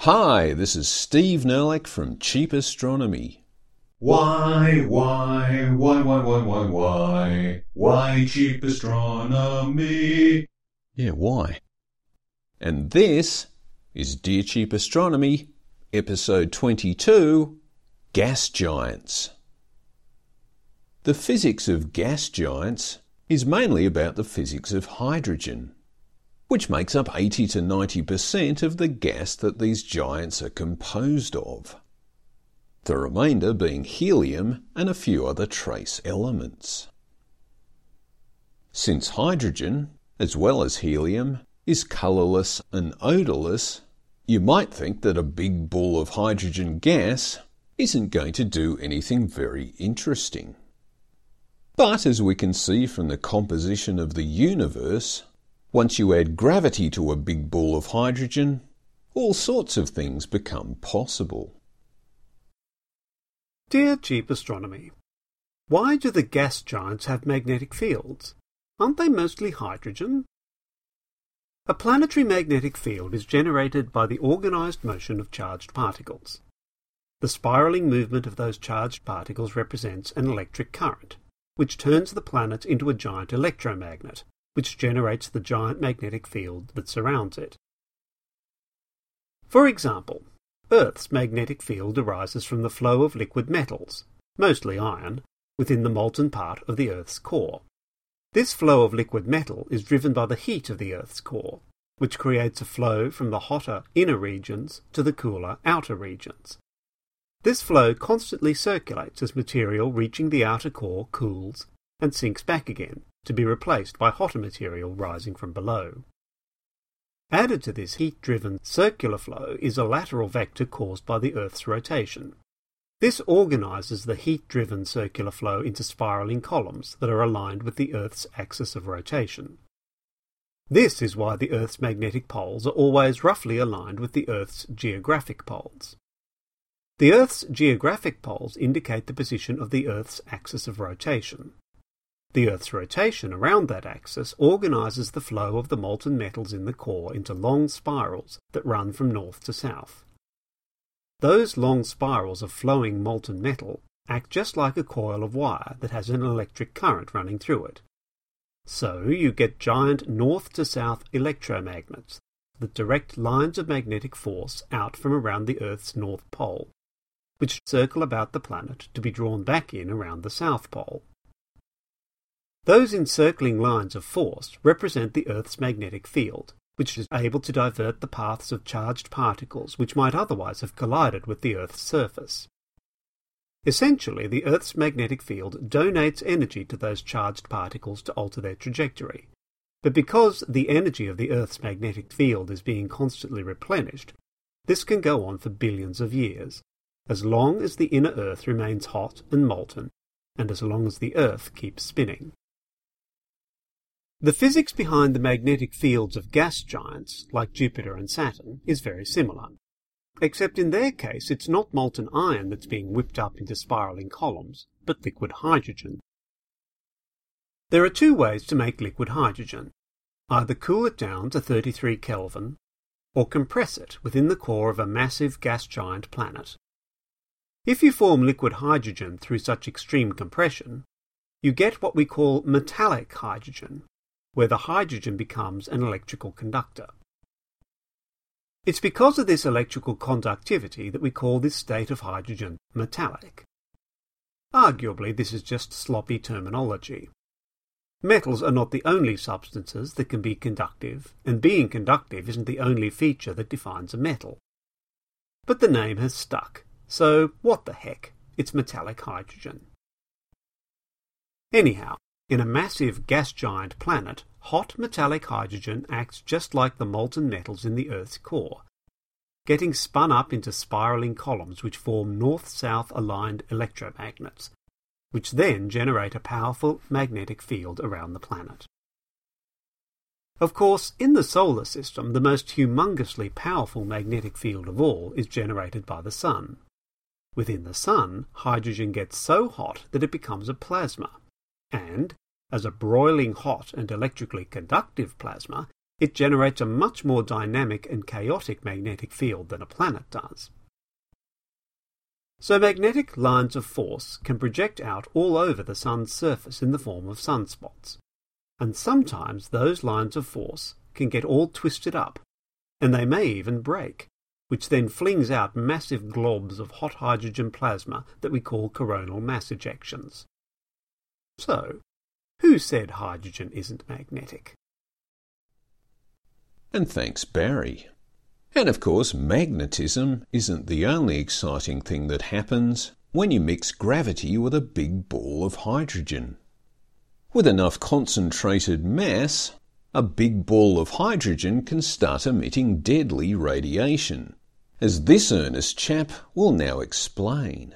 Hi, this is Steve Nerlich from Cheap Astronomy. Why, why, why, why, why, why, why, why cheap astronomy? Yeah, why? And this is Dear Cheap Astronomy, episode 22 Gas Giants. The physics of gas giants is mainly about the physics of hydrogen, which makes up 80 to 90% of the gas that these giants are composed of the remainder being helium and a few other trace elements. Since hydrogen, as well as helium, is colourless and odourless, you might think that a big ball of hydrogen gas isn't going to do anything very interesting. But as we can see from the composition of the universe, once you add gravity to a big ball of hydrogen, all sorts of things become possible. Dear Cheap Astronomy, Why do the gas giants have magnetic fields? Aren't they mostly hydrogen? A planetary magnetic field is generated by the organized motion of charged particles. The spiraling movement of those charged particles represents an electric current, which turns the planet into a giant electromagnet, which generates the giant magnetic field that surrounds it. For example, Earth's magnetic field arises from the flow of liquid metals, mostly iron, within the molten part of the Earth's core. This flow of liquid metal is driven by the heat of the Earth's core, which creates a flow from the hotter inner regions to the cooler outer regions. This flow constantly circulates as material reaching the outer core cools and sinks back again to be replaced by hotter material rising from below. Added to this heat-driven circular flow is a lateral vector caused by the Earth's rotation. This organizes the heat-driven circular flow into spiraling columns that are aligned with the Earth's axis of rotation. This is why the Earth's magnetic poles are always roughly aligned with the Earth's geographic poles. The Earth's geographic poles indicate the position of the Earth's axis of rotation. The Earth's rotation around that axis organizes the flow of the molten metals in the core into long spirals that run from north to south. Those long spirals of flowing molten metal act just like a coil of wire that has an electric current running through it. So you get giant north to south electromagnets that direct lines of magnetic force out from around the Earth's north pole, which circle about the planet to be drawn back in around the south pole. Those encircling lines of force represent the Earth's magnetic field, which is able to divert the paths of charged particles which might otherwise have collided with the Earth's surface. Essentially, the Earth's magnetic field donates energy to those charged particles to alter their trajectory. But because the energy of the Earth's magnetic field is being constantly replenished, this can go on for billions of years, as long as the inner Earth remains hot and molten, and as long as the Earth keeps spinning. The physics behind the magnetic fields of gas giants, like Jupiter and Saturn, is very similar. Except in their case, it's not molten iron that's being whipped up into spiraling columns, but liquid hydrogen. There are two ways to make liquid hydrogen. Either cool it down to 33 Kelvin, or compress it within the core of a massive gas giant planet. If you form liquid hydrogen through such extreme compression, you get what we call metallic hydrogen, where the hydrogen becomes an electrical conductor. It's because of this electrical conductivity that we call this state of hydrogen metallic. Arguably, this is just sloppy terminology. Metals are not the only substances that can be conductive, and being conductive isn't the only feature that defines a metal. But the name has stuck, so what the heck? It's metallic hydrogen. Anyhow, in a massive gas giant planet, hot metallic hydrogen acts just like the molten metals in the Earth's core, getting spun up into spiraling columns which form north-south aligned electromagnets, which then generate a powerful magnetic field around the planet. Of course, in the solar system, the most humongously powerful magnetic field of all is generated by the Sun. Within the Sun, hydrogen gets so hot that it becomes a plasma, and, as a broiling hot and electrically conductive plasma, it generates a much more dynamic and chaotic magnetic field than a planet does. So magnetic lines of force can project out all over the Sun's surface in the form of sunspots. And sometimes those lines of force can get all twisted up, and they may even break, which then flings out massive globs of hot hydrogen plasma that we call coronal mass ejections. So, who said hydrogen isn't magnetic? And thanks, Barry. And of course, magnetism isn't the only exciting thing that happens when you mix gravity with a big ball of hydrogen. With enough concentrated mass, a big ball of hydrogen can start emitting deadly radiation, as this earnest chap will now explain.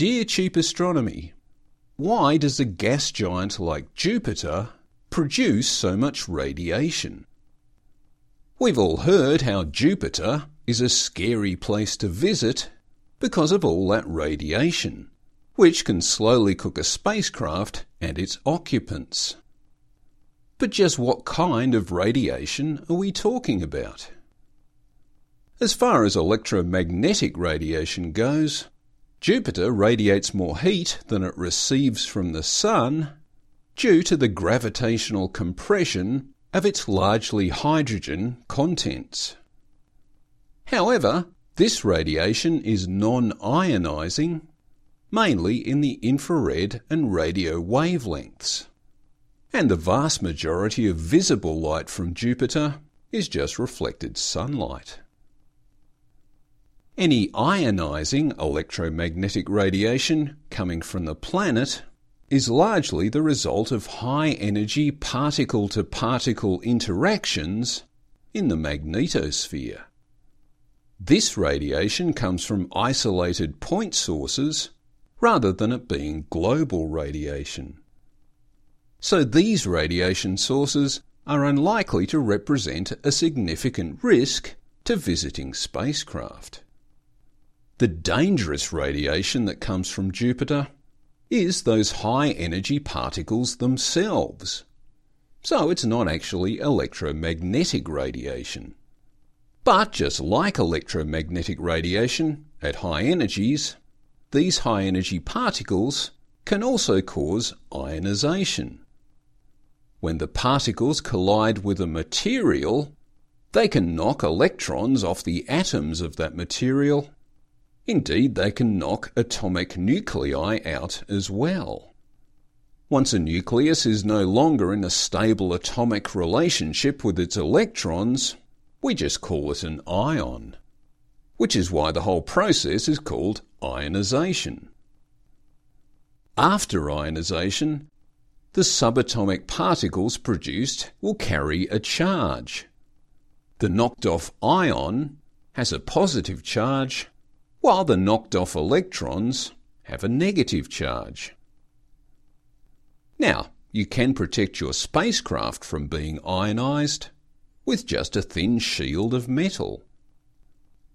Dear Cheap Astronomy, why does a gas giant like Jupiter produce so much radiation? We've all heard how Jupiter is a scary place to visit because of all that radiation, which can slowly cook a spacecraft and its occupants. But just what kind of radiation are we talking about? As far as electromagnetic radiation goes, Jupiter radiates more heat than it receives from the Sun due to the gravitational compression of its largely hydrogen contents. However, this radiation is non-ionizing, mainly in the infrared and radio wavelengths. And the vast majority of visible light from Jupiter is just reflected sunlight. Any ionizing electromagnetic radiation coming from the planet is largely the result of high energy particle to particle interactions in the magnetosphere. This radiation comes from isolated point sources rather than it being global radiation. So these radiation sources are unlikely to represent a significant risk to visiting spacecraft. The dangerous radiation that comes from Jupiter is those high energy particles themselves. So it's not actually electromagnetic radiation. But just like electromagnetic radiation at high energies, these high energy particles can also cause ionization. When the particles collide with a material, they can knock electrons off the atoms of that material Indeed, they can knock atomic nuclei out as well. Once a nucleus is no longer in a stable atomic relationship with its electrons, we just call it an ion, which is why the whole process is called ionization. After ionization, the subatomic particles produced will carry a charge. The knocked off ion has a positive charge while the knocked off electrons have a negative charge. Now, you can protect your spacecraft from being ionized with just a thin shield of metal.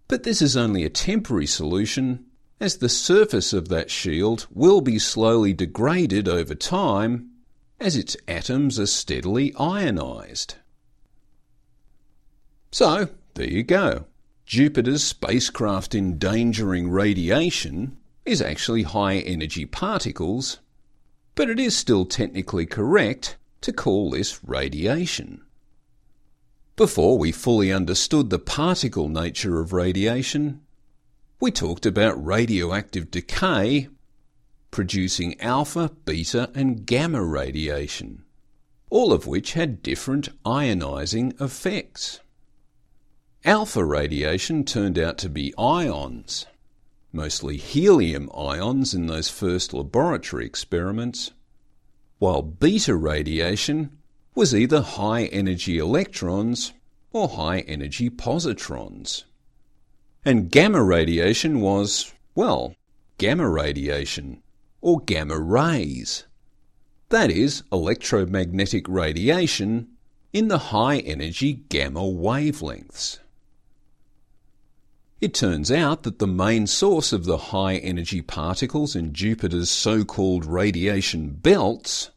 But this is only a temporary solution as the surface of that shield will be slowly degraded over time as its atoms are steadily ionized. So, there you go. Jupiter's spacecraft endangering radiation is actually high energy particles, but it is still technically correct to call this radiation. Before we fully understood the particle nature of radiation, we talked about radioactive decay producing alpha, beta, and gamma radiation, all of which had different ionizing effects. Alpha radiation turned out to be ions, mostly helium ions in those first laboratory experiments, while beta radiation was either high energy electrons or high energy positrons. And gamma radiation was, well, gamma radiation or gamma rays. That is, electromagnetic radiation in the high energy gamma wavelengths. It turns out that the main source of the high energy particles in Jupiter's so called radiation belts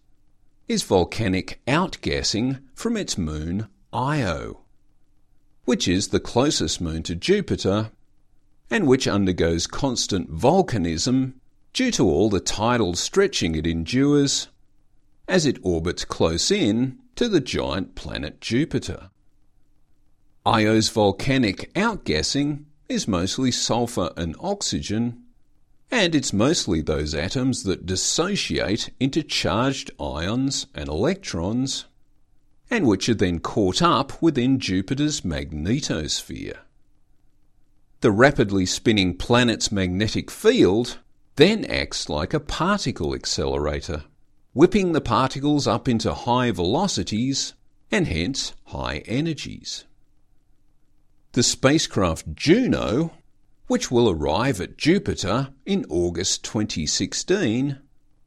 is volcanic outgassing from its moon Io, which is the closest moon to Jupiter and which undergoes constant volcanism due to all the tidal stretching it endures as it orbits close in to the giant planet Jupiter. Io's volcanic outgassing is mostly sulfur and oxygen and it's mostly those atoms that dissociate into charged ions and electrons, and which are then caught up within Jupiter's magnetosphere. The rapidly spinning planet's magnetic field then acts like a particle accelerator, whipping the particles up into high velocities and hence high energies. The spacecraft Juno which will arrive at Jupiter in August 2016,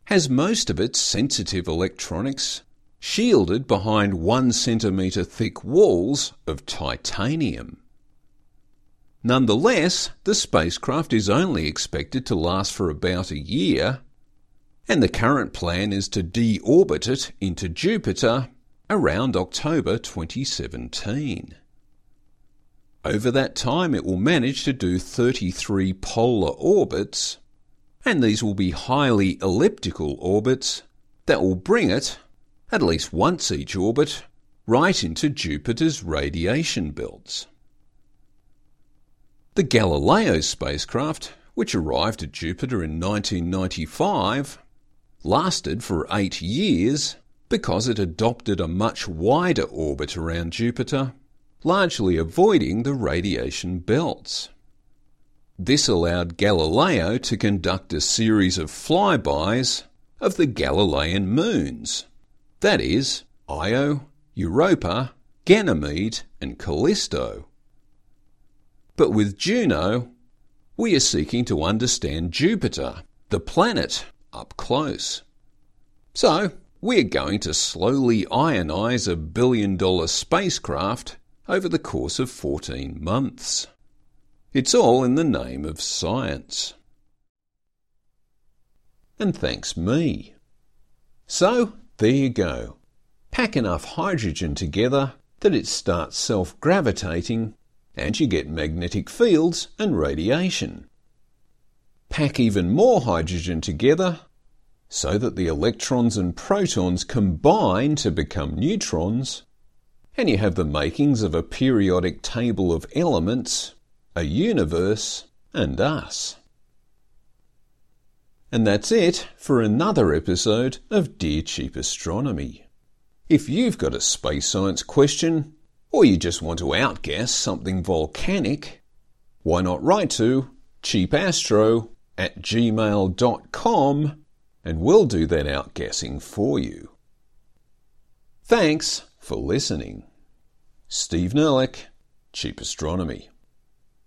has most of its sensitive electronics shielded behind one centimetre thick walls of titanium. Nonetheless, the spacecraft is only expected to last for about a year, and the current plan is to deorbit it into Jupiter around October 2017. Over that time, it will manage to do 33 polar orbits, and these will be highly elliptical orbits that will bring it, at least once each orbit, right into Jupiter's radiation belts. The Galileo spacecraft, which arrived at Jupiter in 1995, lasted for eight years because it adopted a much wider orbit around Jupiter largely avoiding the radiation belts. This allowed Galileo to conduct a series of flybys of the Galilean moons, that is, Io, Europa, Ganymede, and Callisto. But with Juno, we are seeking to understand Jupiter, the planet, up close. So, we're going to slowly ionize a billion dollar spacecraft over the course of 14 months. It's all in the name of science. And thanks me. So, there you go. Pack enough hydrogen together that it starts self gravitating and you get magnetic fields and radiation. Pack even more hydrogen together so that the electrons and protons combine to become neutrons and you have the makings of a periodic table of elements, a universe, and us. And that's it for another episode of Dear Cheap Astronomy. If you've got a space science question, or you just want to outguess something volcanic, why not write to cheapastro at gmail.com and we'll do that outguessing for you. Thanks for listening. Steve Nerlich, Cheap Astronomy.